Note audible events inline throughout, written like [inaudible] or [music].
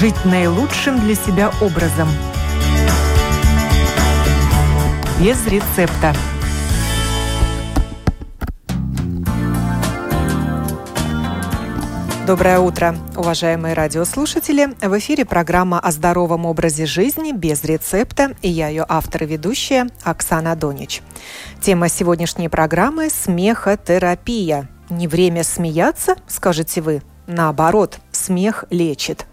жить наилучшим для себя образом. Без рецепта. Доброе утро, уважаемые радиослушатели. В эфире программа о здоровом образе жизни без рецепта, и я ее автор и ведущая Оксана Донич. Тема сегодняшней программы – смехотерапия. Не время смеяться, скажете вы. Наоборот, смех лечит.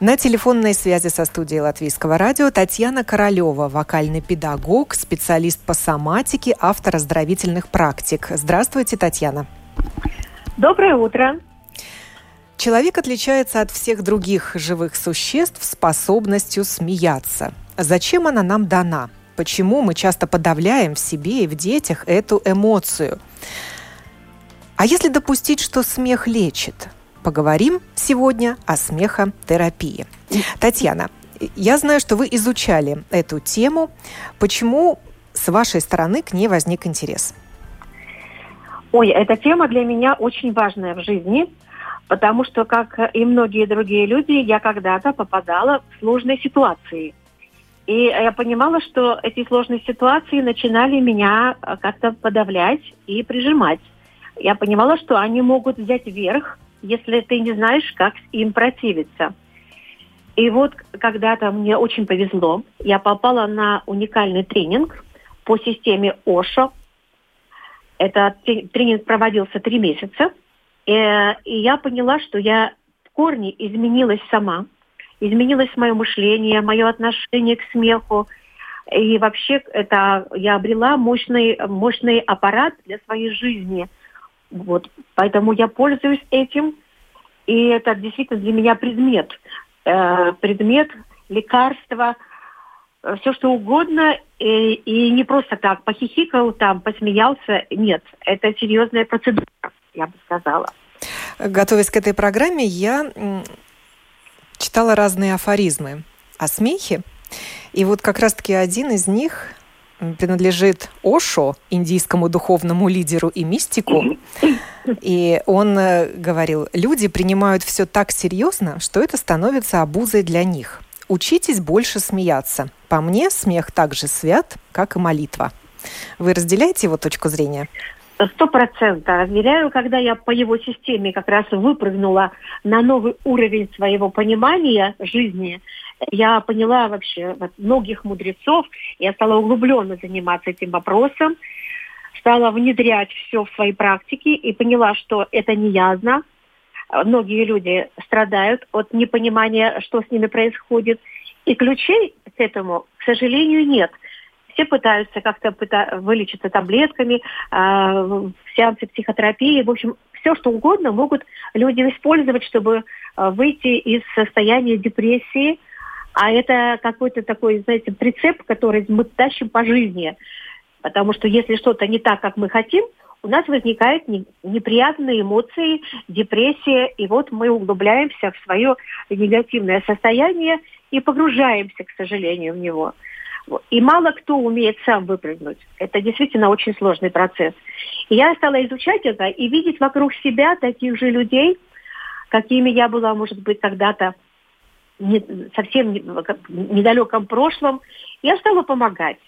На телефонной связи со студией Латвийского радио Татьяна Королева, вокальный педагог, специалист по соматике, автор оздоровительных практик. Здравствуйте, Татьяна. Доброе утро. Человек отличается от всех других живых существ способностью смеяться. Зачем она нам дана? Почему мы часто подавляем в себе и в детях эту эмоцию? А если допустить, что смех лечит? Поговорим сегодня о смехотерапии. Татьяна, я знаю, что вы изучали эту тему. Почему с вашей стороны к ней возник интерес? Ой, эта тема для меня очень важная в жизни – потому что, как и многие другие люди, я когда-то попадала в сложные ситуации. И я понимала, что эти сложные ситуации начинали меня э, как-то подавлять и прижимать. Я понимала, что они могут взять верх, если ты не знаешь, как им противиться. И вот когда-то мне очень повезло, я попала на уникальный тренинг по системе ОШО. Этот тренинг проводился три месяца – Э, и я поняла, что я в корне изменилась сама. Изменилось мое мышление, мое отношение к смеху. И вообще это я обрела мощный, мощный аппарат для своей жизни. Вот. Поэтому я пользуюсь этим. И это действительно для меня предмет. Э, предмет, лекарства, э, все что угодно. И, и не просто так похихикал там, посмеялся. Нет, это серьезная процедура я бы сказала. Готовясь к этой программе, я читала разные афоризмы о смехе. И вот как раз-таки один из них принадлежит Ошо, индийскому духовному лидеру и мистику. И он э, говорил, люди принимают все так серьезно, что это становится обузой для них. Учитесь больше смеяться. По мне, смех так же свят, как и молитва. Вы разделяете его точку зрения? Сто процентов разделяю, когда я по его системе как раз выпрыгнула на новый уровень своего понимания жизни, я поняла вообще вот, многих мудрецов, я стала углубленно заниматься этим вопросом, стала внедрять все в свои практики и поняла, что это не ясно. Многие люди страдают от непонимания, что с ними происходит. И ключей к этому, к сожалению, нет – все пытаются как-то вылечиться таблетками, э, сеансы психотерапии, в общем, все что угодно могут люди использовать, чтобы э, выйти из состояния депрессии. А это какой-то такой, знаете, прицеп, который мы тащим по жизни. Потому что если что-то не так, как мы хотим, у нас возникают неприятные эмоции, депрессия, и вот мы углубляемся в свое негативное состояние и погружаемся, к сожалению, в него. И мало кто умеет сам выпрыгнуть. Это действительно очень сложный процесс. И я стала изучать это и видеть вокруг себя таких же людей, какими я была, может быть, когда-то не, совсем не, недалеком прошлом. Я стала помогать.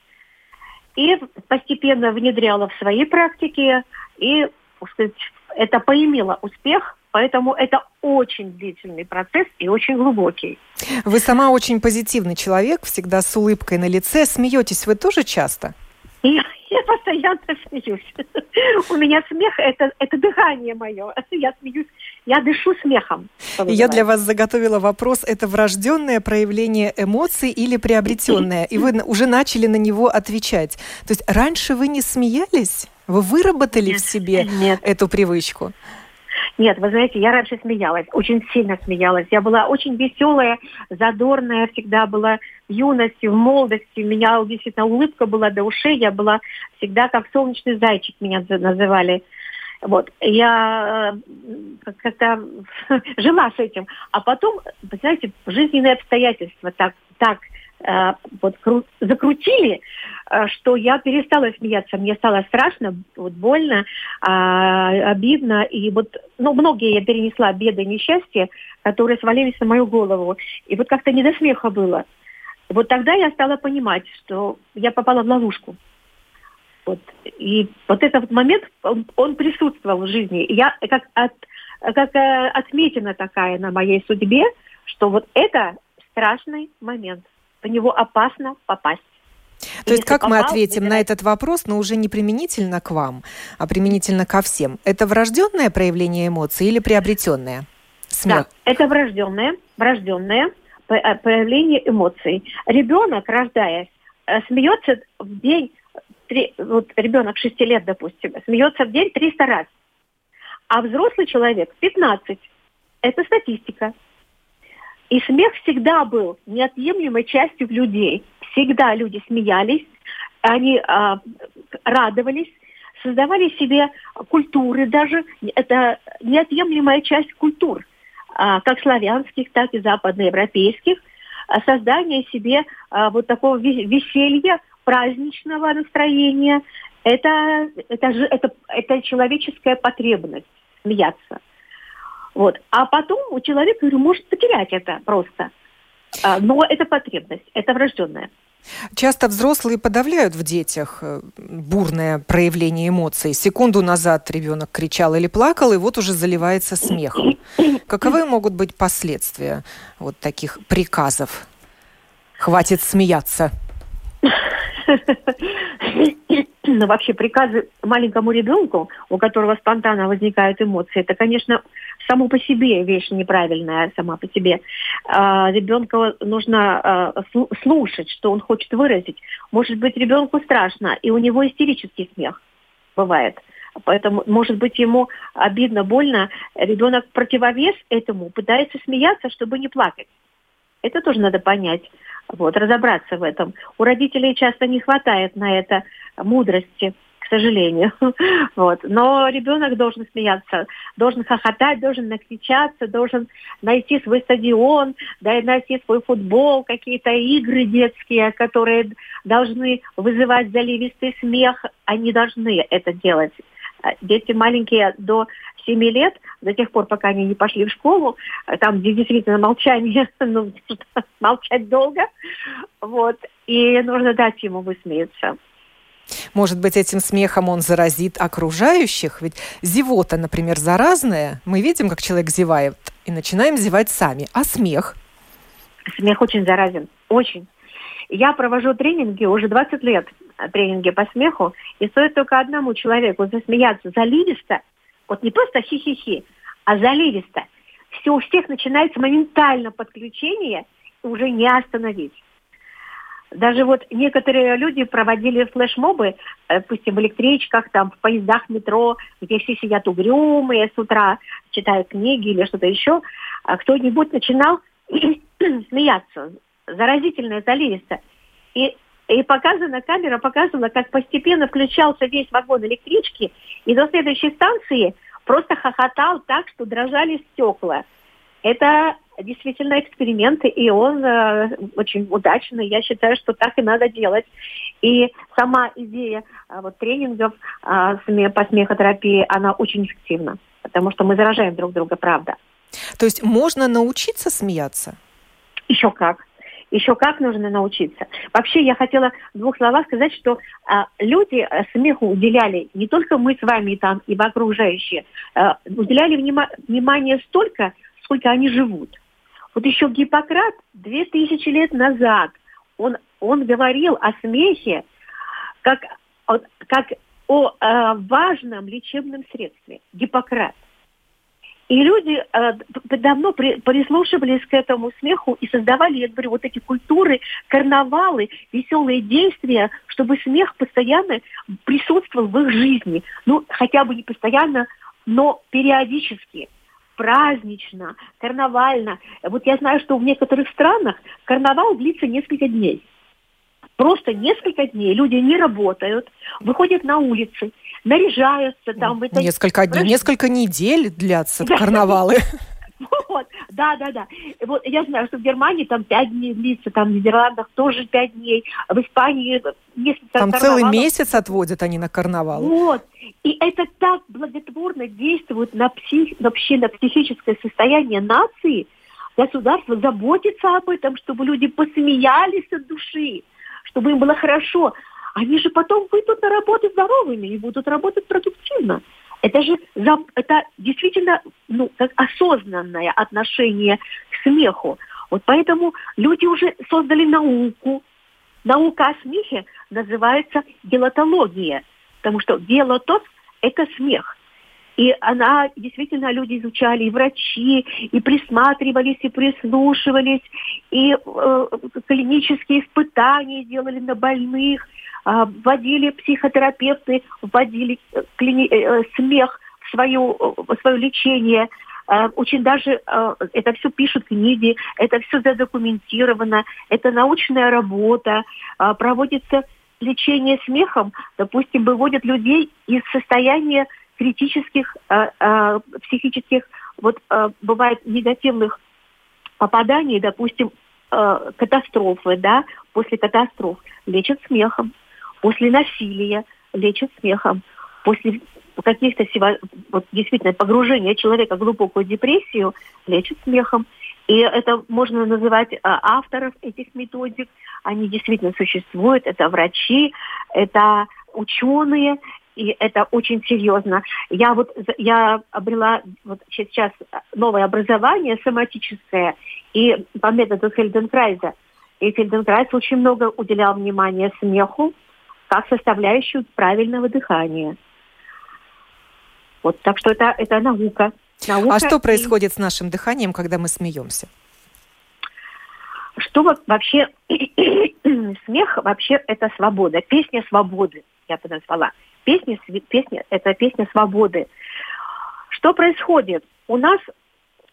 И постепенно внедряла в свои практики, и сказать, это поимело успех – Поэтому это очень длительный процесс и очень глубокий. Вы сама очень позитивный человек, всегда с улыбкой на лице. Смеетесь вы тоже часто? Я, я постоянно смеюсь. [laughs] У меня смех это, это дыхание мое. [laughs] Я смеюсь, я дышу смехом. Я для вас заготовила вопрос: это врожденное проявление эмоций или приобретенное? И вы уже начали на него отвечать. То есть раньше вы не смеялись? Вы выработали нет, в себе нет. эту привычку? Нет, вы знаете, я раньше смеялась, очень сильно смеялась. Я была очень веселая, задорная, всегда была в юности, в молодости. У меня действительно улыбка была до ушей. Я была всегда как солнечный зайчик меня называли. Вот, я э, как-то [laughs] жила с этим. А потом, вы знаете, жизненные обстоятельства так, так э, вот кру- закрутили, э, что я перестала смеяться. Мне стало страшно, вот больно, э, обидно. И вот, ну, многие я перенесла беды, несчастья, которые свалились на мою голову. И вот как-то не до смеха было. Вот тогда я стала понимать, что я попала в ловушку. Вот. И вот этот момент, он, он присутствовал в жизни. Я как, от, как э, отметина такая на моей судьбе, что вот это страшный момент. В него опасно попасть. То есть как попал, мы ответим на этот вопрос, но уже не применительно к вам, а применительно ко всем? Это врожденное проявление эмоций или приобретенное? Смех. Да, это врожденное, врожденное э, проявление эмоций. Ребенок, рождаясь, э, смеется в день, три, вот ребенок 6 лет, допустим, смеется в день 300 раз, а взрослый человек 15. Это статистика. И смех всегда был неотъемлемой частью людей. Всегда люди смеялись, они а, радовались, создавали себе культуры даже. Это неотъемлемая часть культур, а, как славянских, так и западноевропейских. А, создание себе а, вот такого веселья, праздничного настроения. Это, это, это, это человеческая потребность смеяться. Вот. А потом у человека говорю, может потерять это просто. А, но это потребность, это врожденная. Часто взрослые подавляют в детях э, бурное проявление эмоций. Секунду назад ребенок кричал или плакал, и вот уже заливается смехом. Каковы могут быть последствия вот таких приказов? Хватит смеяться. Ну, вообще приказы маленькому ребенку, у которого спонтанно возникают эмоции, это, конечно, само по себе вещь неправильная, сама по себе. А, ребенка нужно а, слушать, что он хочет выразить. Может быть, ребенку страшно, и у него истерический смех бывает. Поэтому, может быть, ему обидно, больно. Ребенок противовес этому пытается смеяться, чтобы не плакать. Это тоже надо понять вот, разобраться в этом. У родителей часто не хватает на это мудрости, к сожалению. [laughs] Вот. Но ребенок должен смеяться, должен хохотать, должен накричаться, должен найти свой стадион, да, найти свой футбол, какие-то игры детские, которые должны вызывать заливистый смех. Они должны это делать. Дети маленькие до 7 лет, до тех пор, пока они не пошли в школу, э, там, где действительно молчание, [laughs] ну, молчать долго, вот, и нужно дать ему высмеяться. Может быть, этим смехом он заразит окружающих? Ведь зевота, например, заразная. Мы видим, как человек зевает, и начинаем зевать сами. А смех? Смех очень заразен. Очень. Я провожу тренинги уже 20 лет, тренинги по смеху, и стоит только одному человеку засмеяться заливисто, вот не просто хи-хи-хи, а заливисто. Все у всех начинается моментально подключение, и уже не остановить. Даже вот некоторые люди проводили флешмобы, допустим, э, в электричках, там, в поездах метро, где все сидят угрюмые с утра, читают книги или что-то еще. А кто-нибудь начинал [clears throat] смеяться, заразительно, заливисто. И и показана, камера показывала, как постепенно включался весь вагон электрички, и до следующей станции просто хохотал так, что дрожали стекла. Это действительно эксперименты, и он э, очень удачный. Я считаю, что так и надо делать. И сама идея э, вот, тренингов э, по смехотерапии, она очень эффективна, потому что мы заражаем друг друга, правда. То есть можно научиться смеяться? Еще как еще как нужно научиться. Вообще, я хотела в двух словах сказать, что а, люди э, смеху уделяли, не только мы с вами там и окружающие, а, уделяли внима- внимание столько, сколько они живут. Вот еще Гиппократ две тысячи лет назад, он, он говорил о смехе как, как о э, важном лечебном средстве. Гиппократ. И люди э, давно при, прислушивались к этому смеху и создавали, я говорю, вот эти культуры, карнавалы, веселые действия, чтобы смех постоянно присутствовал в их жизни. Ну, хотя бы не постоянно, но периодически празднично, карнавально. Вот я знаю, что в некоторых странах карнавал длится несколько дней. Просто несколько дней люди не работают, выходят на улицы, наряжаются там. Это... Несколько дней, несколько недель длятся карнавалы. [laughs] Вот, Да, да, да. Вот я знаю, что в Германии там пять дней длится, там в Нидерландах тоже пять дней, в Испании несколько Там целый месяц отводят они на карнавал. Вот. И это так благотворно действует на псих, вообще на психическое состояние нации. Государство заботится об этом, чтобы люди посмеялись от души, чтобы им было хорошо. Они же потом выйдут на работу здоровыми и будут работать продуктивно. Это же это действительно ну, как осознанное отношение к смеху. Вот поэтому люди уже создали науку. Наука о смехе называется гелотология, потому что гелотос – это смех. И она, действительно, люди изучали, и врачи, и присматривались, и прислушивались, и э, клинические испытания делали на больных – а, вводили психотерапевты, вводили э, клини... Э, э, смех в, свою, в свое лечение. А, очень даже это все пишут книги, это все задокументировано, это научная работа, а, проводится лечение смехом, допустим, выводят людей из состояния критических психических, вот бывает негативных попаданий, допустим, катастрофы, да, после катастроф лечат смехом после насилия лечат смехом, после каких-то вот, действительно погружения человека в глубокую депрессию лечат смехом. И это можно называть авторов этих методик. Они действительно существуют. Это врачи, это ученые, и это очень серьезно. Я вот я обрела вот сейчас новое образование соматическое и по методу Фельденкрайза. И Фельденкрайз очень много уделял внимания смеху, как составляющую правильного дыхания. Вот, так что это, это наука. наука. А что происходит и... с нашим дыханием, когда мы смеемся? Что вообще [clears throat] смех вообще это свобода, песня свободы, я бы назвала. Песня, песня это песня свободы. Что происходит? У нас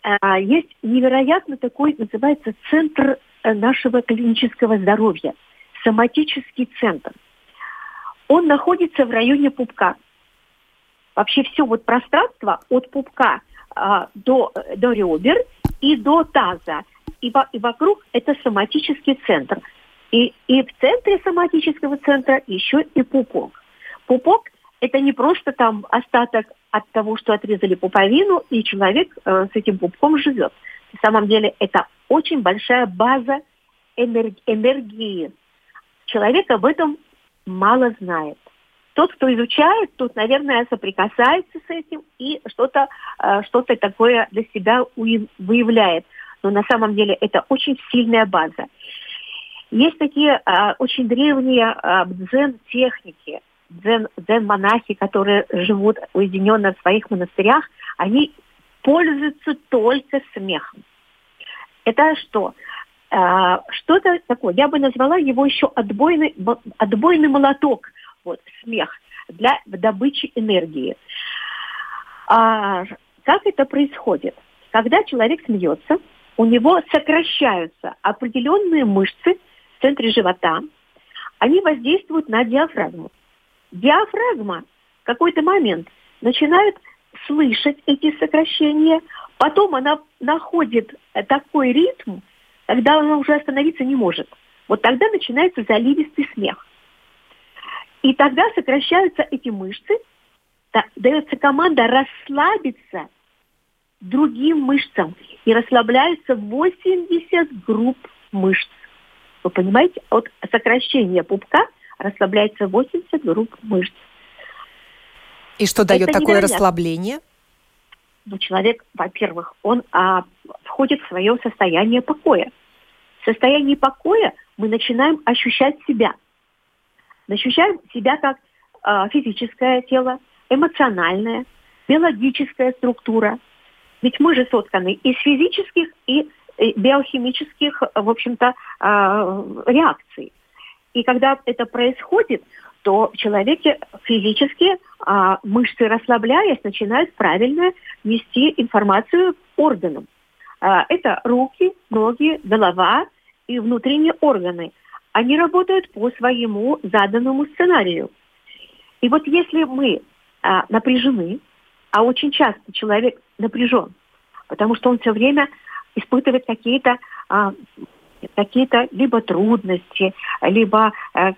э, есть невероятно такой, называется, центр э, нашего клинического здоровья, соматический центр – он находится в районе пупка. Вообще все вот пространство от пупка а, до, до ребер и до таза. И, во, и вокруг это соматический центр. И, и в центре соматического центра еще и пупок. Пупок – это не просто там остаток от того, что отрезали пуповину, и человек э, с этим пупком живет. На самом деле это очень большая база энергии. Человека в этом мало знает. Тот, кто изучает, тот, наверное, соприкасается с этим и что-то э, что такое для себя выявляет. Но на самом деле это очень сильная база. Есть такие э, очень древние э, дзен-техники, дзен, дзен-монахи, которые живут уединенно в своих монастырях, они пользуются только смехом. Это что? А, что-то такое. Я бы назвала его еще отбойный, отбойный молоток, вот, смех, для добычи энергии. А, как это происходит? Когда человек смеется, у него сокращаются определенные мышцы в центре живота, они воздействуют на диафрагму. Диафрагма в какой-то момент начинает слышать эти сокращения, потом она находит такой ритм, когда она уже остановиться не может. Вот тогда начинается заливистый смех. И тогда сокращаются эти мышцы, да, дается команда расслабиться другим мышцам. И расслабляются 80 групп мышц. Вы понимаете, от сокращения пупка расслабляется 80 групп мышц. И что дает Это такое невероятно. расслабление? Ну, человек, во-первых, он а, входит в свое состояние покоя. В состоянии покоя мы начинаем ощущать себя. Ощущаем себя как э, физическое тело, эмоциональное, биологическая структура. Ведь мы же сотканы из физических и биохимических, в общем-то, э, реакций. И когда это происходит, то в человеке физически а, мышцы расслабляясь начинают правильно нести информацию органам. А, это руки, ноги, голова и внутренние органы. Они работают по своему заданному сценарию. И вот если мы а, напряжены, а очень часто человек напряжен, потому что он все время испытывать какие-то а, какие-то либо трудности, либо а,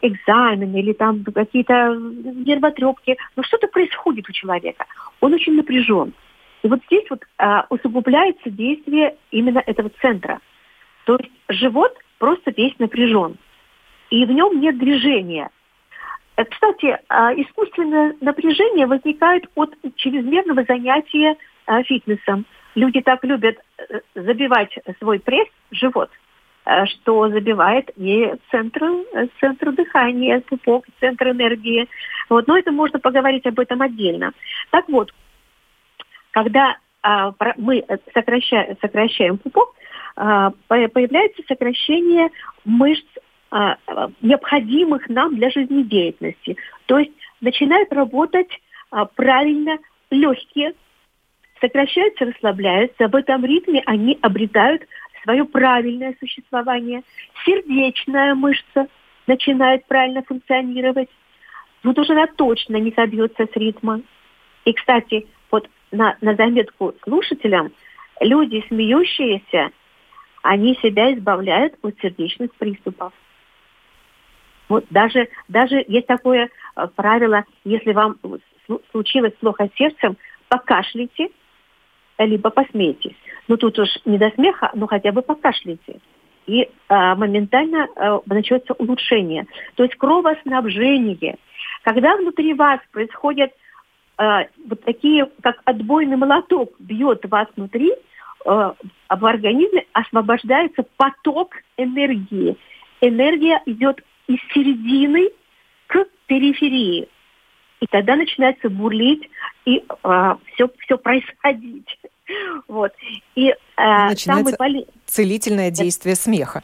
экзамены или там какие-то нервотрепки. Но что-то происходит у человека. Он очень напряжен. И вот здесь вот а, усугубляется действие именно этого центра. То есть живот просто весь напряжен. И в нем нет движения. Э, кстати, а, искусственное напряжение возникает от чрезмерного занятия а, фитнесом. Люди так любят э, забивать свой пресс, живот, э, что забивает и центр, центр дыхания, пупок, центр энергии. Вот. Но это можно поговорить об этом отдельно. Так вот, когда а, мы сокращаем, сокращаем пупок, а, появляется сокращение мышц, а, необходимых нам для жизнедеятельности. То есть начинают работать а, правильно легкие, сокращаются, расслабляются. В этом ритме они обретают свое правильное существование. Сердечная мышца начинает правильно функционировать. Тут уже она точно не собьется с ритма. И, кстати, вот на, на заметку слушателям, люди, смеющиеся, они себя избавляют от сердечных приступов. Вот даже, даже есть такое э, правило, если вам случилось плохо сердцем, покашляйте, либо посмейтесь. Ну тут уж не до смеха, но хотя бы покашляйте. И а, моментально а, начнется улучшение. То есть кровоснабжение. Когда внутри вас происходят а, вот такие, как отбойный молоток бьет вас внутри, а, в организме освобождается поток энергии. Энергия идет из середины к периферии. И тогда начинается бурлить и а, все, все происходить. [laughs] Вот. И, а, Начинается поли... целительное действие смеха.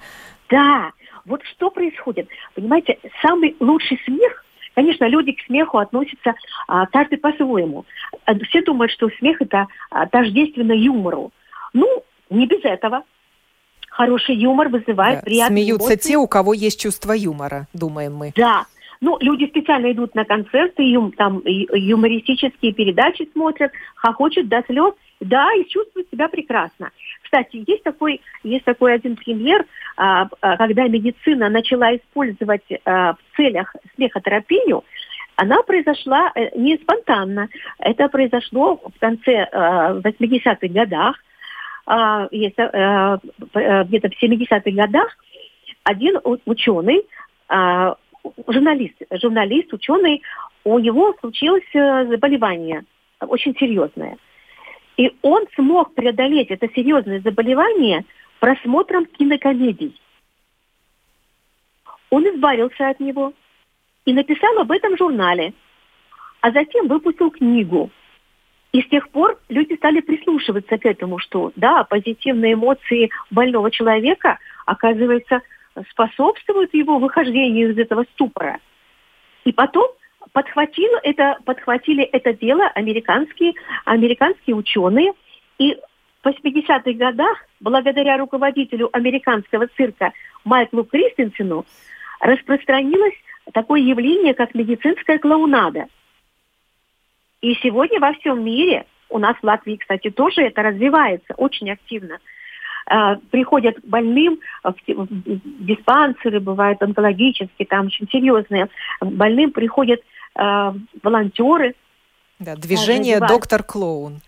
Да. Вот что происходит. Понимаете, самый лучший смех Конечно, люди к смеху относятся а, каждый по-своему. А, все думают, что смех это а, тождественно юмору. Ну, не без этого. Хороший юмор вызывает да. приятные Смеются эмоции. те, у кого есть чувство юмора, думаем мы. Да, ну, люди специально идут на концерты, юм, там юмористические передачи смотрят, хохочут до слез, да, и чувствуют себя прекрасно. Кстати, есть такой, есть такой один пример, а, а, когда медицина начала использовать а, в целях смехотерапию, она произошла э, не спонтанно. Это произошло в конце 80-х годах, э, где-то в 70-х годах. Один ученый журналист, журналист, ученый, у него случилось э, заболевание очень серьезное. И он смог преодолеть это серьезное заболевание просмотром кинокомедий. Он избавился от него и написал об этом в журнале, а затем выпустил книгу. И с тех пор люди стали прислушиваться к этому, что да, позитивные эмоции больного человека, оказывается, способствуют его выхождению из этого ступора. И потом подхватило это, подхватили это дело американские, американские ученые. И в 80-х годах, благодаря руководителю американского цирка Майклу Кристенсену, распространилось такое явление, как медицинская клоунада. И сегодня во всем мире, у нас в Латвии, кстати, тоже это развивается очень активно – э, приходят к больным в, в диспансеры, бывают онкологические, там очень серьезные. Больным приходят э, волонтеры. Да, движение «Доктор Клоун».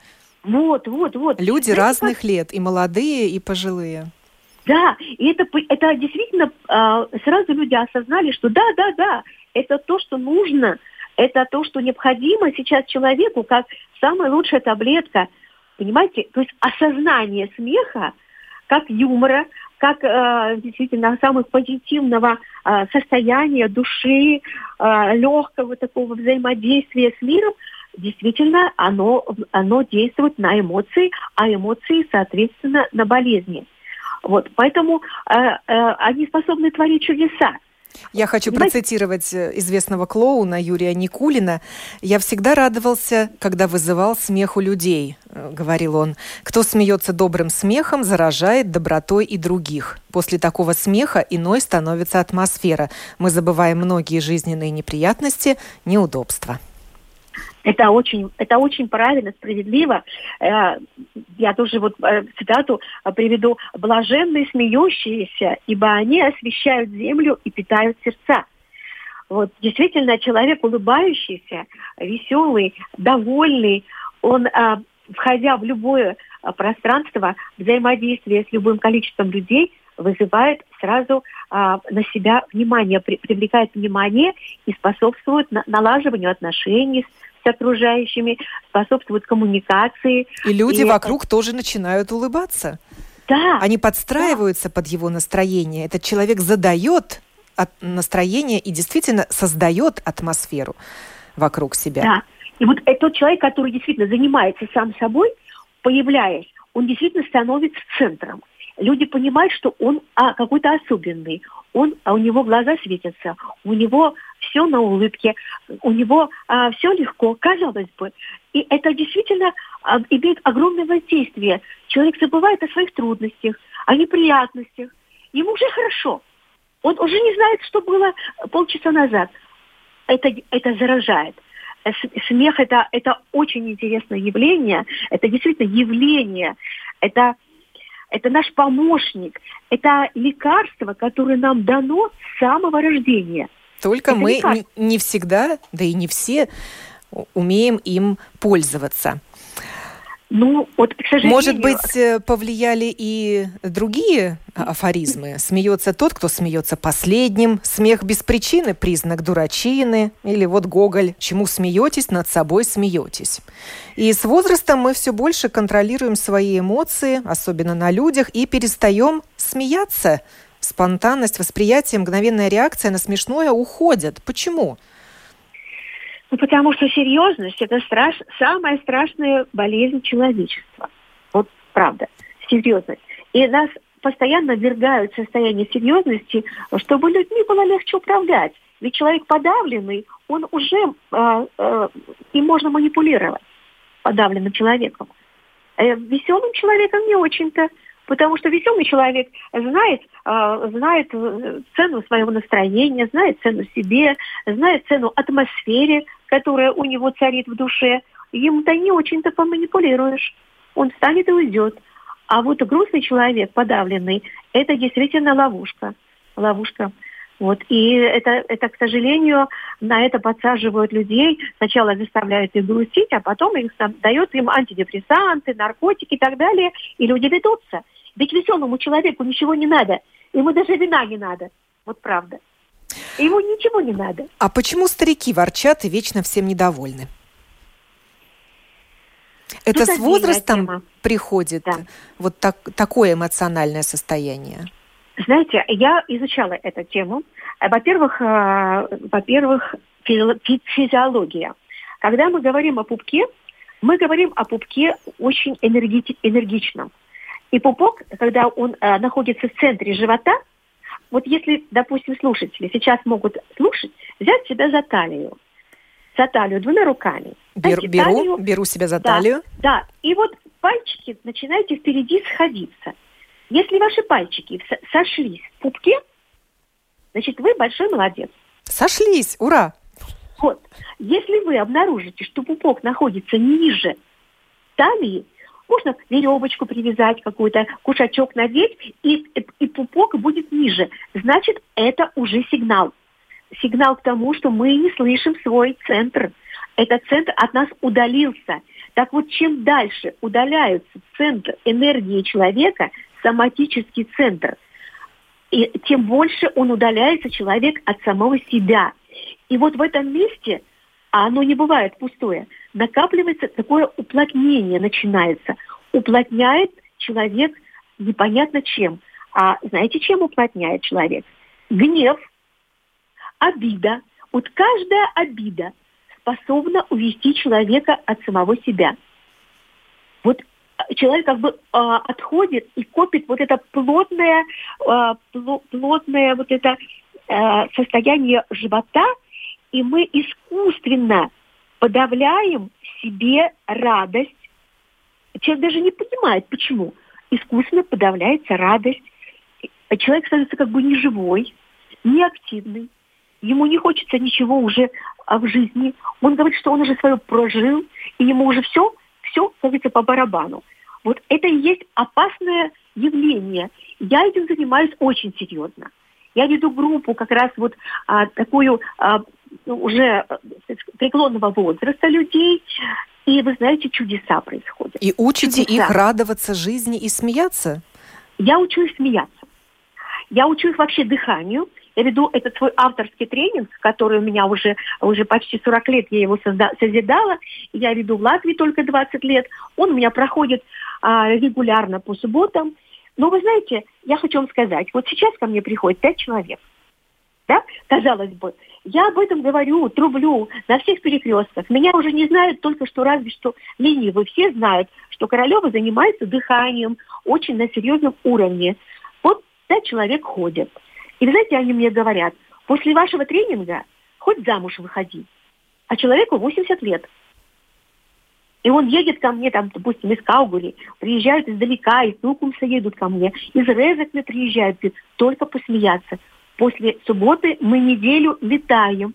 Вот, вот, вот. Люди это разных как... лет, и молодые, и пожилые. Да, и это, это действительно э, сразу люди осознали, что да, да, да, это то, что нужно, это то, что необходимо сейчас человеку, как самая лучшая таблетка. Понимаете, то есть осознание смеха – как юмора, как э, действительно самого позитивного э, состояния души, э, легкого такого взаимодействия с миром, действительно оно, оно действует на эмоции, а эмоции, соответственно, на болезни. Вот, поэтому э, э, они способны творить чудеса. Я хочу процитировать э, известного клоуна Юрия Никулина. «Я всегда радовался, когда вызывал смех у людей», э, — говорил он. «Кто смеется добрым смехом, заражает добротой и других. После такого смеха иной становится атмосфера. Мы забываем многие жизненные неприятности, неудобства». Это очень, это очень правильно, справедливо. Э, я тоже вот э, цитату приведу. «Блаженные смеющиеся, ибо они освещают землю и питают сердца». Вот действительно человек улыбающийся, веселый, довольный, он, входя в любое пространство взаимодействия с любым количеством людей, вызывает сразу а, на себя внимание, при, привлекает внимание и способствует на, налаживанию отношений с, окружающими, способствует коммуникации. И люди и вокруг это... тоже начинают улыбаться. Да. Они подстраиваются да. под его настроение. Этот человек задает настроение и действительно создает атмосферу вокруг себя. Да. И вот этот человек, который действительно занимается сам собой, появляясь, он действительно становится центром люди понимают, что он а, какой-то особенный, он, а у него глаза светятся, у него все на улыбке, у него а, все легко, казалось бы. И это действительно а, имеет огромное воздействие. Человек забывает о своих трудностях, о неприятностях. Ему уже хорошо. Он уже не знает, что было полчаса назад. Это, это заражает. Смех это, это очень интересное явление. Это действительно явление. Это это наш помощник, это лекарство, которое нам дано с самого рождения. Только это мы лекарство. не всегда, да и не все умеем им пользоваться. Ну, вот, к сожалению... Может быть, э, повлияли и другие афоризмы? Смеется тот, кто смеется последним. Смех без причины – признак дурачины. Или вот Гоголь «Чему смеетесь, над собой смеетесь». И с возрастом мы все больше контролируем свои эмоции, особенно на людях, и перестаем смеяться. Спонтанность, восприятие, мгновенная реакция на смешное уходят. Почему? Ну, потому что серьезность – это страш... самая страшная болезнь человечества. Вот правда, серьезность. И нас постоянно ввергают в состояние серьезности, чтобы людьми было легче управлять. Ведь человек подавленный, он уже, э, э, им можно манипулировать подавленным человеком. Э, веселым человеком не очень-то. Потому что веселый человек знает, э, знает э, цену своего настроения, знает цену себе, знает цену атмосфере, которая у него царит в душе. Ему-то не очень-то поманипулируешь. Он встанет и уйдет. А вот грустный человек, подавленный, это действительно ловушка. Ловушка. Вот. И это, это, к сожалению, на это подсаживают людей. Сначала заставляют их грустить, а потом их там, дают им антидепрессанты, наркотики и так далее. И люди ведутся. Ведь веселому человеку ничего не надо. Ему даже вина не надо. Вот правда. Ему ничего не надо. А почему старики ворчат и вечно всем недовольны? Это ну, с возрастом тема. приходит да. вот так, такое эмоциональное состояние? Знаете, я изучала эту тему. Во-первых, э, во-первых, физиология. Когда мы говорим о пупке, мы говорим о пупке очень энерги- энергичном. И пупок, когда он э, находится в центре живота, вот если, допустим, слушатели сейчас могут слушать, взять себя за талию, за талию двумя руками. Беру, Знаете, беру, талию, беру себя за талию. Да, да, и вот пальчики начинаете впереди сходиться. Если ваши пальчики сошлись в пупке, значит, вы большой молодец. Сошлись, ура! Вот, если вы обнаружите, что пупок находится ниже талии, можно веревочку привязать, какой-то кушачок надеть, и, и пупок будет ниже. Значит, это уже сигнал. Сигнал к тому, что мы не слышим свой центр. Этот центр от нас удалился. Так вот, чем дальше удаляется центр энергии человека, соматический центр, и тем больше он удаляется человек от самого себя. И вот в этом месте, а оно не бывает пустое, накапливается такое уплотнение начинается. Уплотняет человек непонятно чем. А знаете, чем уплотняет человек? Гнев, обида. Вот каждая обида способна увести человека от самого себя. Вот человек как бы э, отходит и копит вот это плотное, э, плотное вот это э, состояние живота, и мы искусственно подавляем себе радость. Человек даже не понимает, почему. Искусственно подавляется радость. Человек становится как бы неживой, неактивный. Ему не хочется ничего уже а, в жизни. Он говорит, что он уже свое прожил, и ему уже все, все, как по барабану. Вот это и есть опасное явление. Я этим занимаюсь очень серьезно. Я веду группу как раз вот а, такую а, уже а, преклонного возраста людей, и вы знаете, чудеса происходят. И учите чудеса. их радоваться жизни и смеяться? Я учу их смеяться. Я учу их вообще дыханию. Я веду этот свой авторский тренинг, который у меня уже, уже почти 40 лет, я его созда, созидала. Я веду в Латвии только 20 лет. Он у меня проходит а, регулярно по субботам. Но вы знаете, я хочу вам сказать, вот сейчас ко мне приходит пять человек. Да? Казалось бы, я об этом говорю, трублю на всех перекрестках. Меня уже не знают только что разве что ленивые. Все знают, что Королева занимается дыханием очень на серьезном уровне. Вот пять человек ходят. И, вы знаете, они мне говорят, после вашего тренинга хоть замуж выходи. А человеку 80 лет. И он едет ко мне, там, допустим, из Каугури, приезжают издалека, из Нукумса едут ко мне, из Резекна приезжают, только посмеяться. После субботы мы неделю летаем.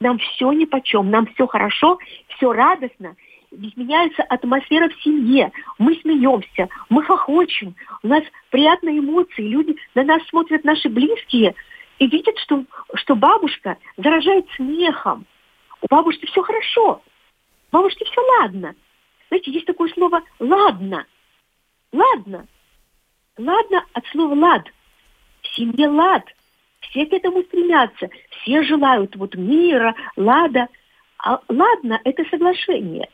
Нам все ни почем, нам все хорошо, все радостно. Ведь меняется атмосфера в семье. Мы смеемся, мы хохочем, у нас приятные эмоции, люди на нас смотрят наши близкие и видят, что, что бабушка заражает смехом. У бабушки все хорошо. Бабушке все ладно. Знаете, есть такое слово «ладно». Ладно. Ладно от слова «лад». В семье лад. Все к этому стремятся. Все желают вот мира, лада. А ладно – это соглашение.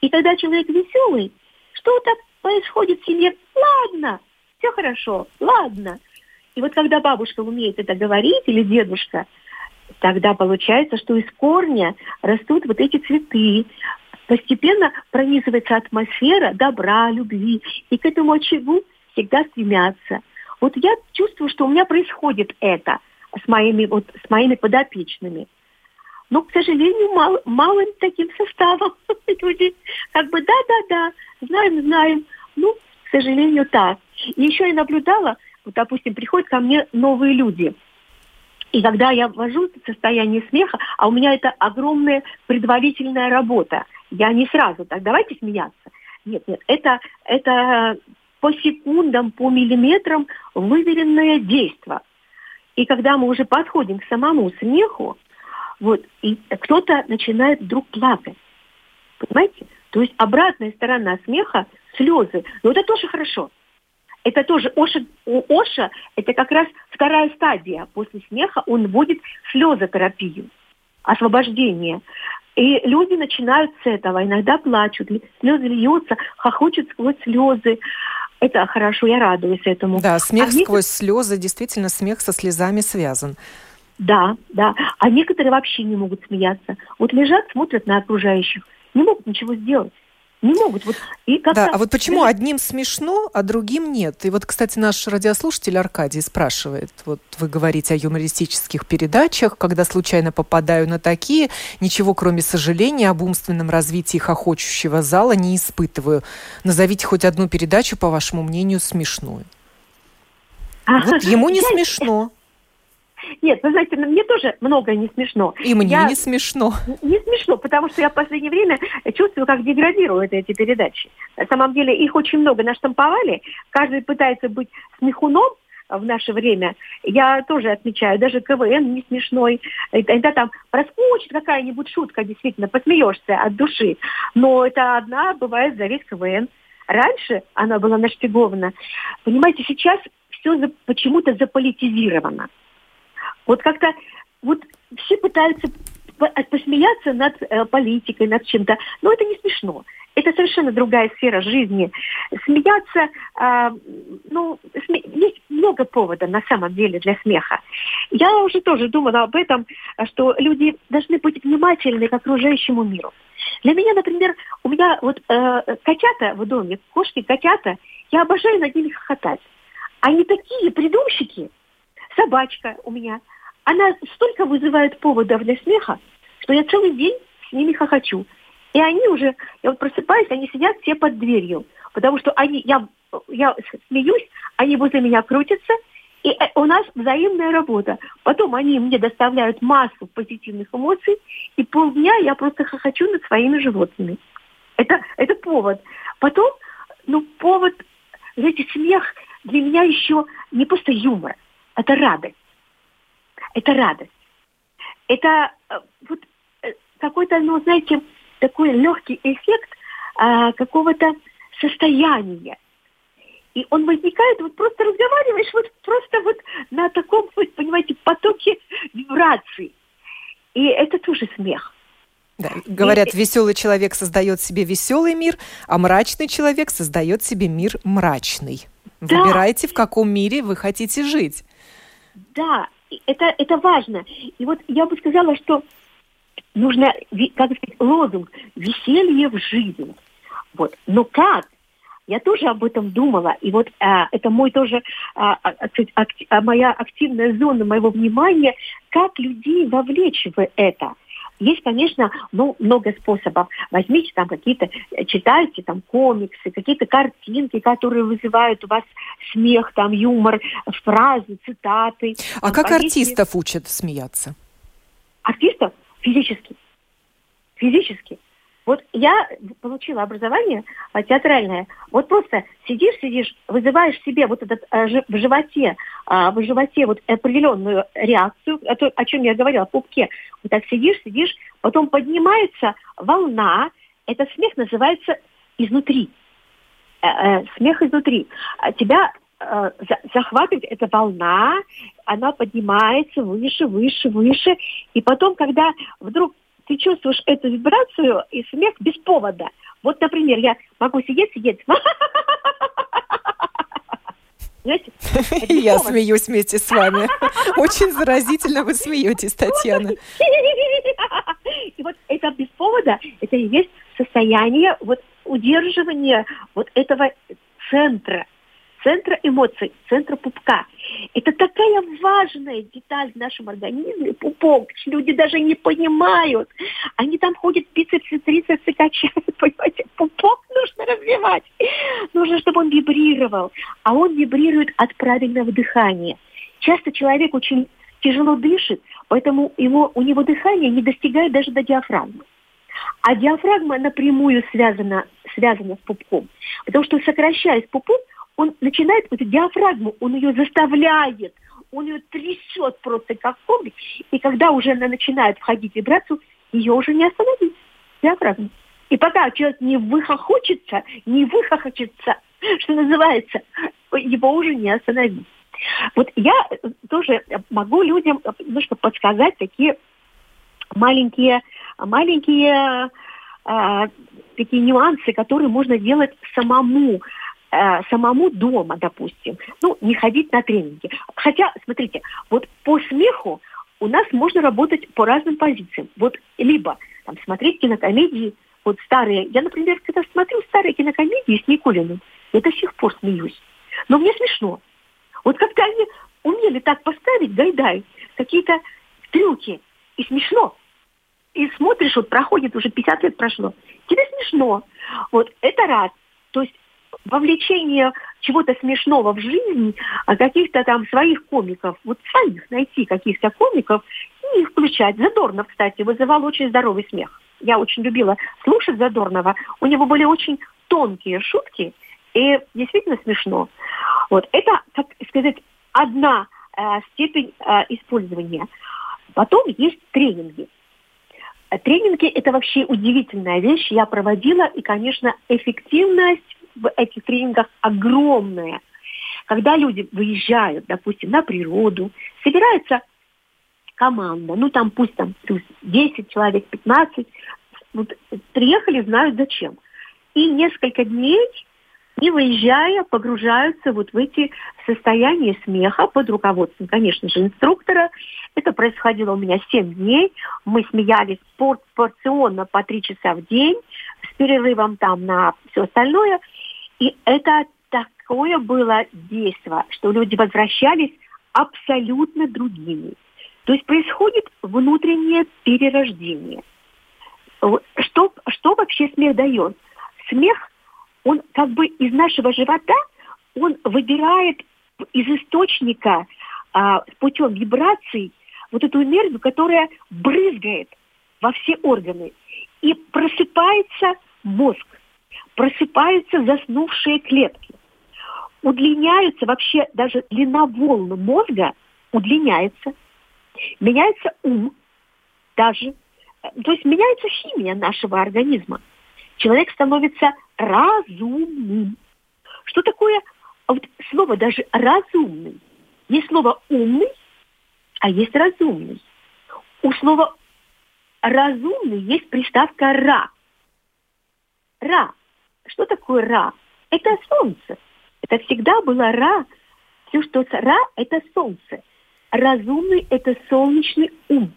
И когда человек веселый, что-то происходит в семье, ладно, все хорошо, ладно. И вот когда бабушка умеет это говорить, или дедушка, тогда получается, что из корня растут вот эти цветы, постепенно пронизывается атмосфера добра, любви, и к этому очагу всегда стремятся. Вот я чувствую, что у меня происходит это с моими, вот, с моими подопечными. Но, к сожалению, мал, малым таким составом. [laughs] Люди как бы да-да-да, знаем, знаем. Ну, к сожалению, так. И еще я наблюдала, вот, допустим, приходят ко мне новые люди – и когда я ввожу состояние смеха, а у меня это огромная предварительная работа, я не сразу так, давайте смеяться. Нет, нет, это, это по секундам, по миллиметрам выверенное действие. И когда мы уже подходим к самому смеху, вот, и кто-то начинает вдруг плакать. Понимаете? То есть обратная сторона смеха – слезы. Но это тоже хорошо это тоже Оша, Оша это как раз вторая стадия. После смеха он вводит слезотерапию, освобождение. И люди начинают с этого, иногда плачут, слезы льются, хохочут сквозь слезы. Это хорошо, я радуюсь этому. Да, смех а сквозь некотор... слезы, действительно, смех со слезами связан. Да, да. А некоторые вообще не могут смеяться. Вот лежат, смотрят на окружающих, не могут ничего сделать не могут. Вот, и да, а вот почему одним смешно, а другим нет? И вот, кстати, наш радиослушатель Аркадий спрашивает, вот вы говорите о юмористических передачах, когда случайно попадаю на такие, ничего кроме сожаления об умственном развитии хохочущего зала не испытываю. Назовите хоть одну передачу, по вашему мнению, смешную. Вот ему не смешно. Нет, вы знаете, мне тоже многое не смешно. И мне я... не смешно. Не смешно, потому что я в последнее время чувствую, как деградируют эти передачи. На самом деле их очень много наштамповали. Каждый пытается быть смехуном, в наше время, я тоже отмечаю, даже КВН не смешной. Иногда там проскочит какая-нибудь шутка, действительно, посмеешься от души. Но это одна бывает за весь КВН. Раньше она была нашпигована. Понимаете, сейчас все почему-то заполитизировано. Вот как-то вот все пытаются посмеяться над э, политикой, над чем-то, но это не смешно. Это совершенно другая сфера жизни. Смеяться, э, ну, сме... есть много поводов на самом деле для смеха. Я уже тоже думала об этом, что люди должны быть внимательны к окружающему миру. Для меня, например, у меня вот э, котята в доме, кошки, котята, я обожаю над ними хохотать. Они такие придумщики. Собачка у меня – она столько вызывает поводов для смеха, что я целый день с ними хохочу. И они уже, я вот просыпаюсь, они сидят все под дверью, потому что они, я, я смеюсь, они возле меня крутятся, И э, у нас взаимная работа. Потом они мне доставляют массу позитивных эмоций, и полдня я просто хохочу над своими животными. Это, это повод. Потом, ну, повод, знаете, смех для меня еще не просто юмор, это радость. Это радость. Это э, вот э, какой-то, ну, знаете, такой легкий эффект а, какого-то состояния. И он возникает, вот просто разговариваешь, вот просто вот на таком, вот, понимаете, потоке вибраций. И это тоже смех. Да, говорят, и... веселый человек создает себе веселый мир, а мрачный человек создает себе мир мрачный. Да. Выбирайте, в каком мире вы хотите жить. Да, это, это важно. И вот я бы сказала, что нужно, как сказать, лозунг «веселье в жизни». Вот. Но как? Я тоже об этом думала, и вот а, это мой тоже а, а, а, моя активная зона моего внимания, как людей вовлечь в это. Есть, конечно, ну, много способов. Возьмите там какие-то, читайте там комиксы, какие-то картинки, которые вызывают у вас смех, там юмор, фразы, цитаты. А там, как повесьте... артистов учат смеяться? Артистов? Физически. Физически. Вот я получила образование а, театральное. Вот просто сидишь, сидишь, вызываешь себе вот этот а, в животе, а, в животе вот определенную реакцию, о, то, о чем я говорила, в пупке. Вот так сидишь, сидишь, потом поднимается волна. Этот смех называется изнутри. Э, э, смех изнутри. А тебя э, захватывает эта волна, она поднимается выше, выше, выше, и потом, когда вдруг ты чувствуешь эту вибрацию и смех без повода. Вот, например, я могу сидеть, сидеть. Знаете, я смеюсь вместе с вами. [laughs] Очень заразительно вы смеетесь, Татьяна. И вот это без повода, это и есть состояние вот удерживания вот этого центра, центра эмоций, центра пупка. Это такая важная деталь в нашем организме, пупок. Люди даже не понимают. Они там ходят, бицепсы, трицепсы качают, [laughs] понимаете, пупок нужно развивать. Нужно, чтобы он вибрировал. А он вибрирует от правильного дыхания. Часто человек очень тяжело дышит, поэтому его, у него дыхание не достигает даже до диафрагмы. А диафрагма напрямую связана, связана с пупком. Потому что сокращаясь пупок, он начинает, эту диафрагму, он ее заставляет, он ее трясет просто как комик, и когда уже она начинает входить в вибрацию, ее уже не остановить, диафрагму. И пока человек не выхохочется, не выхохочется, [laughs] что называется, его уже не остановить. Вот я тоже могу людям немножко подсказать такие маленькие, маленькие э, такие нюансы, которые можно делать самому. Э, самому дома, допустим, ну, не ходить на тренинги. Хотя, смотрите, вот по смеху у нас можно работать по разным позициям. Вот либо там, смотреть кинокомедии, вот старые. Я, например, когда смотрю старые кинокомедии с Никулиным, я до сих пор смеюсь. Но мне смешно. Вот как-то они умели так поставить, гайдай, какие-то трюки, и смешно. И смотришь, вот проходит уже 50 лет прошло, тебе смешно. Вот это раз. То есть вовлечение чего-то смешного в жизнь, а каких-то там своих комиков, вот своих найти каких-то комиков и их включать. Задорнов, кстати, вызывал очень здоровый смех. Я очень любила слушать Задорнова. У него были очень тонкие шутки, и действительно смешно. Вот это, так сказать, одна э, степень э, использования. Потом есть тренинги. Тренинги – это вообще удивительная вещь. Я проводила, и, конечно, эффективность в этих тренингах огромная. Когда люди выезжают, допустим, на природу, собирается команда, ну там пусть там 10 человек, 15, вот, приехали, знают зачем. И несколько дней, не выезжая, погружаются вот в эти состояния смеха под руководством, конечно же, инструктора. Это происходило у меня 7 дней. Мы смеялись порционно по 3 часа в день с перерывом там на все остальное – и это такое было действие, что люди возвращались абсолютно другими. То есть происходит внутреннее перерождение. Что, что вообще смех дает? Смех, он как бы из нашего живота, он выбирает из источника а, путем вибраций вот эту энергию, которая брызгает во все органы. И просыпается мозг, просыпаются заснувшие клетки. Удлиняются вообще даже длина волн мозга удлиняется. Меняется ум даже. То есть меняется химия нашего организма. Человек становится разумным. Что такое а вот слово даже разумный? Есть слово умный, а есть разумный. У слова разумный есть приставка ра. Ра. Что такое ра? Это солнце. Это всегда было ра. Все, что ра, это солнце. Разумный – это солнечный ум.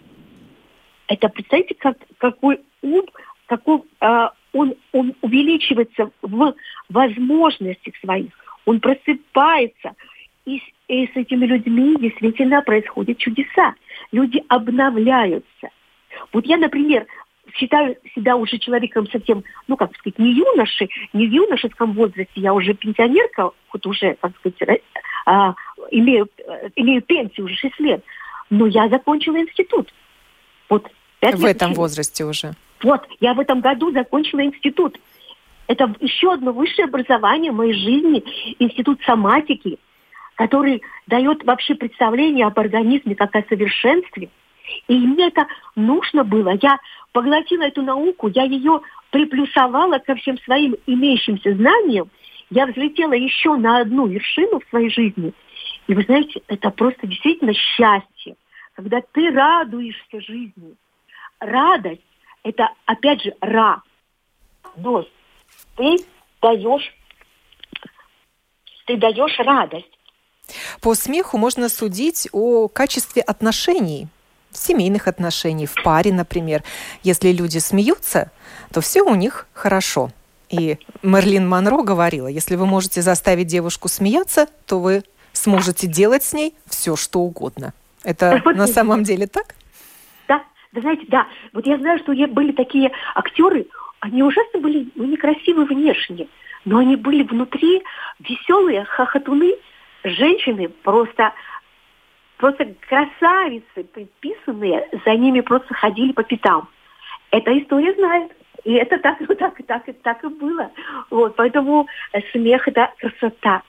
Это, представьте, как, какой ум, какой, э, он, он увеличивается в возможностях своих, он просыпается. И, и с этими людьми действительно происходят чудеса. Люди обновляются. Вот я, например, считаю себя уже человеком совсем, ну, как сказать, не юноши, не в юношеском возрасте, я уже пенсионерка, вот уже, как сказать, а, имею, имею пенсию уже 6 лет, но я закончила институт. Вот, в этом училась. возрасте уже. Вот, я в этом году закончила институт. Это еще одно высшее образование в моей жизни, институт соматики, который дает вообще представление об организме как о совершенстве. И мне это нужно было. Я поглотила эту науку, я ее приплюсовала ко всем своим имеющимся знаниям. Я взлетела еще на одну вершину в своей жизни. И вы знаете, это просто действительно счастье, когда ты радуешься жизни. Радость – это, опять же, ра, дос. Ты даешь, ты даешь радость. По смеху можно судить о качестве отношений семейных отношений, в паре, например. Если люди смеются, то все у них хорошо. И Мерлин Монро говорила, если вы можете заставить девушку смеяться, то вы сможете делать с ней все, что угодно. Это вот, на самом деле так? Да, да, знаете, да. Вот я знаю, что были такие актеры, они ужасно были ну, некрасивы внешне, но они были внутри веселые хохотуны, женщины просто просто красавицы предписанные, за ними просто ходили по пятам. Эта история знает. И это так, ну, так, так, так и было. Вот, поэтому э, смех – это красота.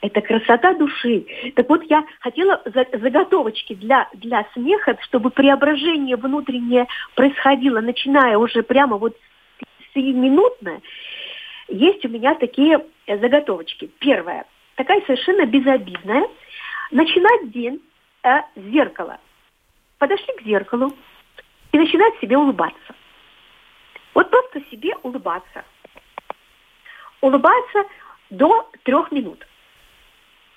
Это красота души. Так вот, я хотела заготовочки для, для смеха, чтобы преображение внутреннее происходило, начиная уже прямо вот минутно. Есть у меня такие э, заготовочки. Первое. Такая совершенно безобидная. Начинать день э, зеркало. Подошли к зеркалу и начинать себе улыбаться. Вот просто себе улыбаться. Улыбаться до трех минут.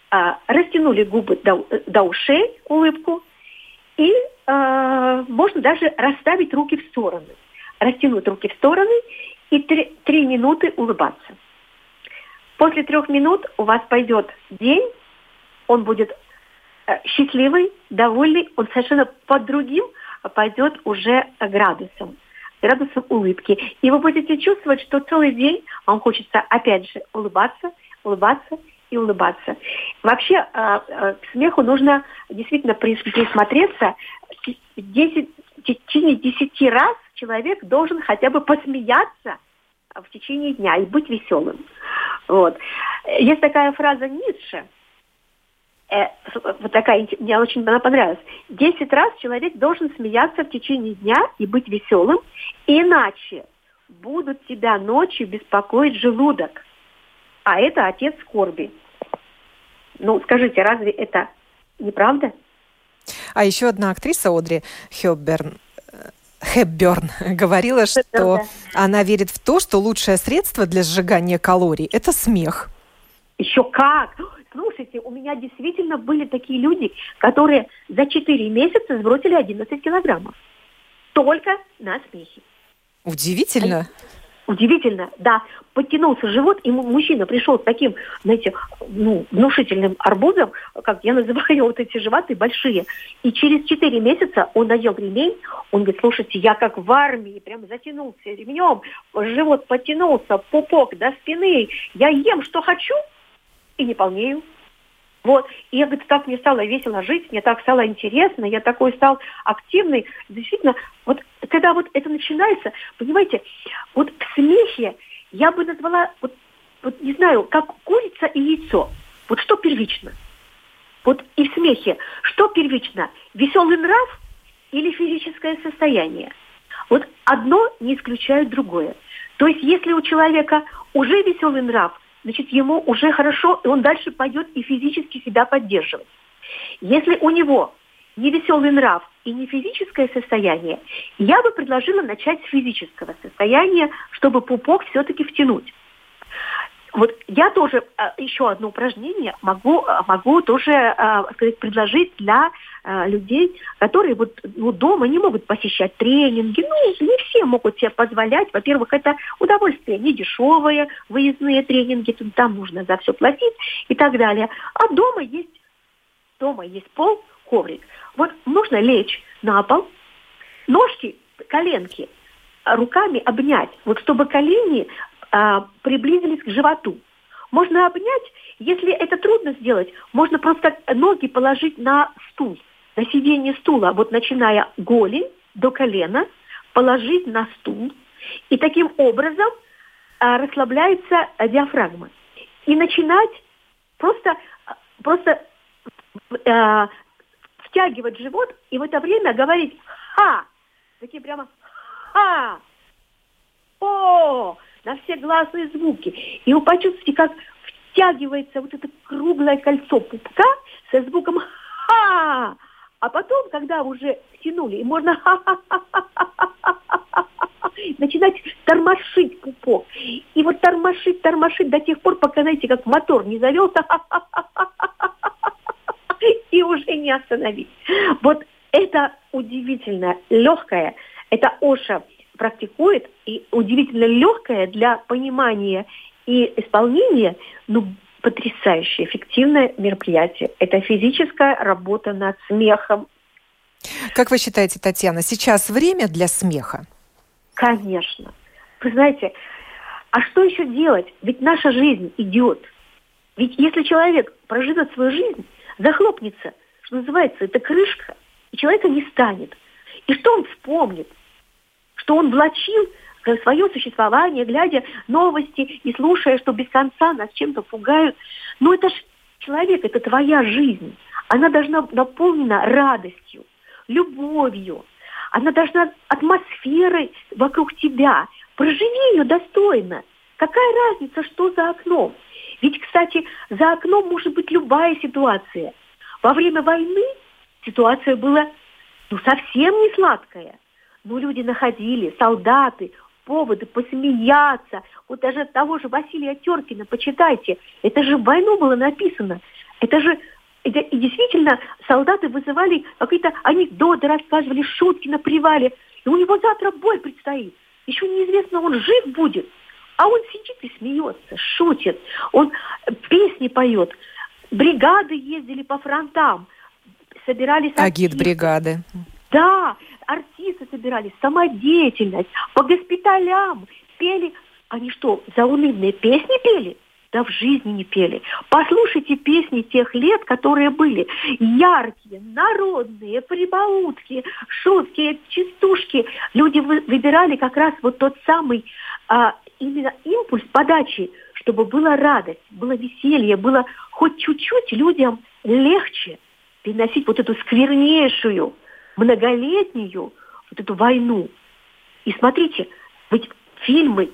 А, растянули губы до, до ушей улыбку и а, можно даже расставить руки в стороны. Растянуть руки в стороны и три, три минуты улыбаться. После трех минут у вас пойдет день, он будет Э, счастливый, довольный, он совершенно под другим пойдет уже градусом, градусом улыбки. И вы будете чувствовать, что целый день вам хочется опять же улыбаться, улыбаться и улыбаться. Вообще э, э, к смеху нужно действительно присмотреться. 10, в течение 10 раз человек должен хотя бы посмеяться в течение дня и быть веселым. Вот. Есть такая фраза Ницше – э, вот такая, мне очень она понравилась. Десять раз человек должен смеяться в течение дня и быть веселым, иначе будут тебя ночью беспокоить желудок. А это отец скорби. Ну, скажите, разве это неправда? А еще одна актриса, Одри Хёбберн, Хепберн [laughs] говорила, что да. она верит в то, что лучшее средство для сжигания калорий – это смех. Еще как! Слушайте, у меня действительно были такие люди, которые за 4 месяца сбросили 11 килограммов. Только на смехе. Удивительно. Удивительно, да. Подтянулся живот, и мужчина пришел с таким, знаете, ну, внушительным арбузом, как я называю [laughs] вот эти животы большие. И через 4 месяца он надел ремень, он говорит, слушайте, я как в армии, прям затянулся ремнем, живот подтянулся, пупок до спины, я ем, что хочу, и не полнею. Вот. И я, говорит, так мне стало весело жить, мне так стало интересно, я такой стал активный. Действительно, вот когда вот это начинается, понимаете, вот в смехе я бы назвала, вот, вот не знаю, как курица и яйцо. Вот что первично? Вот и в смехе, что первично? Веселый нрав или физическое состояние? Вот одно не исключает другое. То есть если у человека уже веселый нрав – значит, ему уже хорошо, и он дальше пойдет и физически себя поддерживать. Если у него не веселый нрав и не физическое состояние, я бы предложила начать с физического состояния, чтобы пупок все-таки втянуть. Вот я тоже а, еще одно упражнение могу, а, могу тоже а, сказать, предложить для людей, которые вот ну, дома не могут посещать тренинги. Ну, не все могут себе позволять. Во-первых, это удовольствие не дешевое, выездные тренинги, там нужно за все платить и так далее. А дома есть, дома есть пол, коврик. Вот нужно лечь на пол, ножки, коленки руками обнять, вот чтобы колени а, приблизились к животу. Можно обнять, если это трудно сделать, можно просто ноги положить на стул, на сиденье стула, вот начиная голень до колена, положить на стул, и таким образом а, расслабляется диафрагма. И начинать просто, просто а, втягивать живот и в это время говорить «ха», такие прямо «ха», «о», на все гласные звуки. И вы почувствуете, как втягивается вот это круглое кольцо пупка со звуком «ха». А потом, когда уже втянули, можно начинать тормошить пупок. И вот тормошить, тормошить до тех пор, пока, знаете, как мотор не завелся, и уже не остановить. Вот это удивительно легкое, это Оша – практикует, и удивительно легкое для понимания и исполнения, ну, потрясающее, эффективное мероприятие. Это физическая работа над смехом. Как вы считаете, Татьяна, сейчас время для смеха? Конечно. Вы знаете, а что еще делать? Ведь наша жизнь идет. Ведь если человек проживет свою жизнь, захлопнется, что называется, это крышка, и человека не станет. И что он вспомнит? Что он влачил свое существование, глядя новости и слушая, что без конца нас чем-то пугают. Но это же человек, это твоя жизнь. Она должна наполнена радостью, любовью. Она должна атмосферой вокруг тебя. Проживи ее достойно. Какая разница, что за окном? Ведь, кстати, за окном может быть любая ситуация. Во время войны ситуация была ну, совсем не сладкая. Ну, люди находили, солдаты, поводы посмеяться. Вот даже от того же Василия Теркина, почитайте, это же в войну было написано. Это же и действительно солдаты вызывали какие-то анекдоты, рассказывали шутки на привале. И у него завтра бой предстоит. Еще неизвестно, он жив будет. А он сидит и смеется, шутит. Он песни поет. Бригады ездили по фронтам, собирались... Агит бригады. Да, артисты собирались, самодеятельность, по госпиталям пели. Они что, заунывные песни пели? Да в жизни не пели. Послушайте песни тех лет, которые были яркие, народные, прибаутки, шутки, частушки. Люди выбирали как раз вот тот самый а, именно импульс подачи, чтобы была радость, было веселье, было хоть чуть-чуть людям легче переносить вот эту сквернейшую многолетнюю вот эту войну. И смотрите, ведь фильмы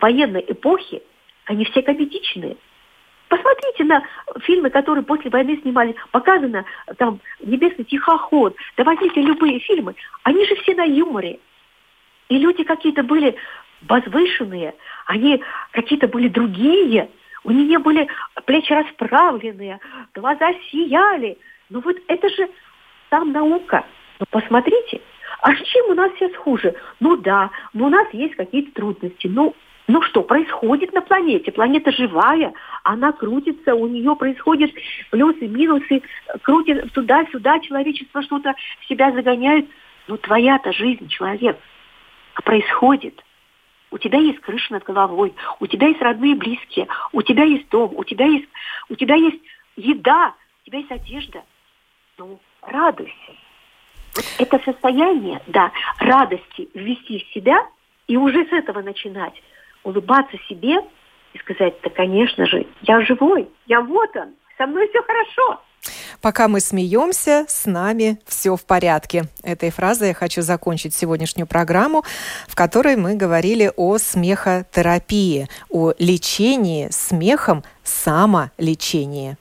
военной эпохи, они все комедичные. Посмотрите на фильмы, которые после войны снимали. Показано там «Небесный тихоход». Да возьмите любые фильмы. Они же все на юморе. И люди какие-то были возвышенные, они какие-то были другие. У них были плечи расправленные, глаза сияли. Ну вот это же там наука. Но ну, посмотрите, а с чем у нас сейчас хуже? Ну да, но у нас есть какие-то трудности. Ну, ну что происходит на планете? Планета живая, она крутится, у нее происходят плюсы, минусы, крутит туда-сюда, человечество что-то в себя загоняет. Ну твоя-то жизнь, человек, происходит. У тебя есть крыша над головой, у тебя есть родные близкие, у тебя есть дом, у тебя есть, у тебя есть еда, у тебя есть одежда, ну, радуйся. Это состояние, да, радости ввести в себя и уже с этого начинать улыбаться себе и сказать, да, конечно же, я живой, я вот он, со мной все хорошо. Пока мы смеемся, с нами все в порядке. Этой фразой я хочу закончить сегодняшнюю программу, в которой мы говорили о смехотерапии, о лечении смехом, самолечении.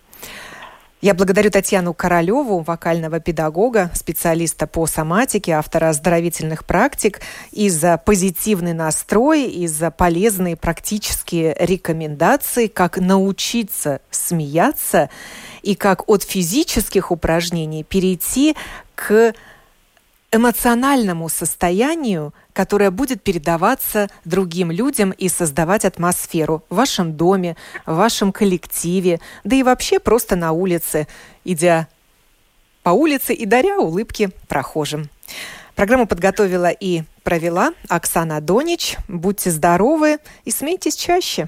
Я благодарю Татьяну Королеву, вокального педагога, специалиста по соматике, автора оздоровительных практик, и за позитивный настрой, и за полезные практические рекомендации, как научиться смеяться и как от физических упражнений перейти к эмоциональному состоянию, которое будет передаваться другим людям и создавать атмосферу в вашем доме, в вашем коллективе, да и вообще просто на улице, идя по улице и даря улыбки прохожим. Программу подготовила и провела Оксана Донич. Будьте здоровы и смейтесь чаще.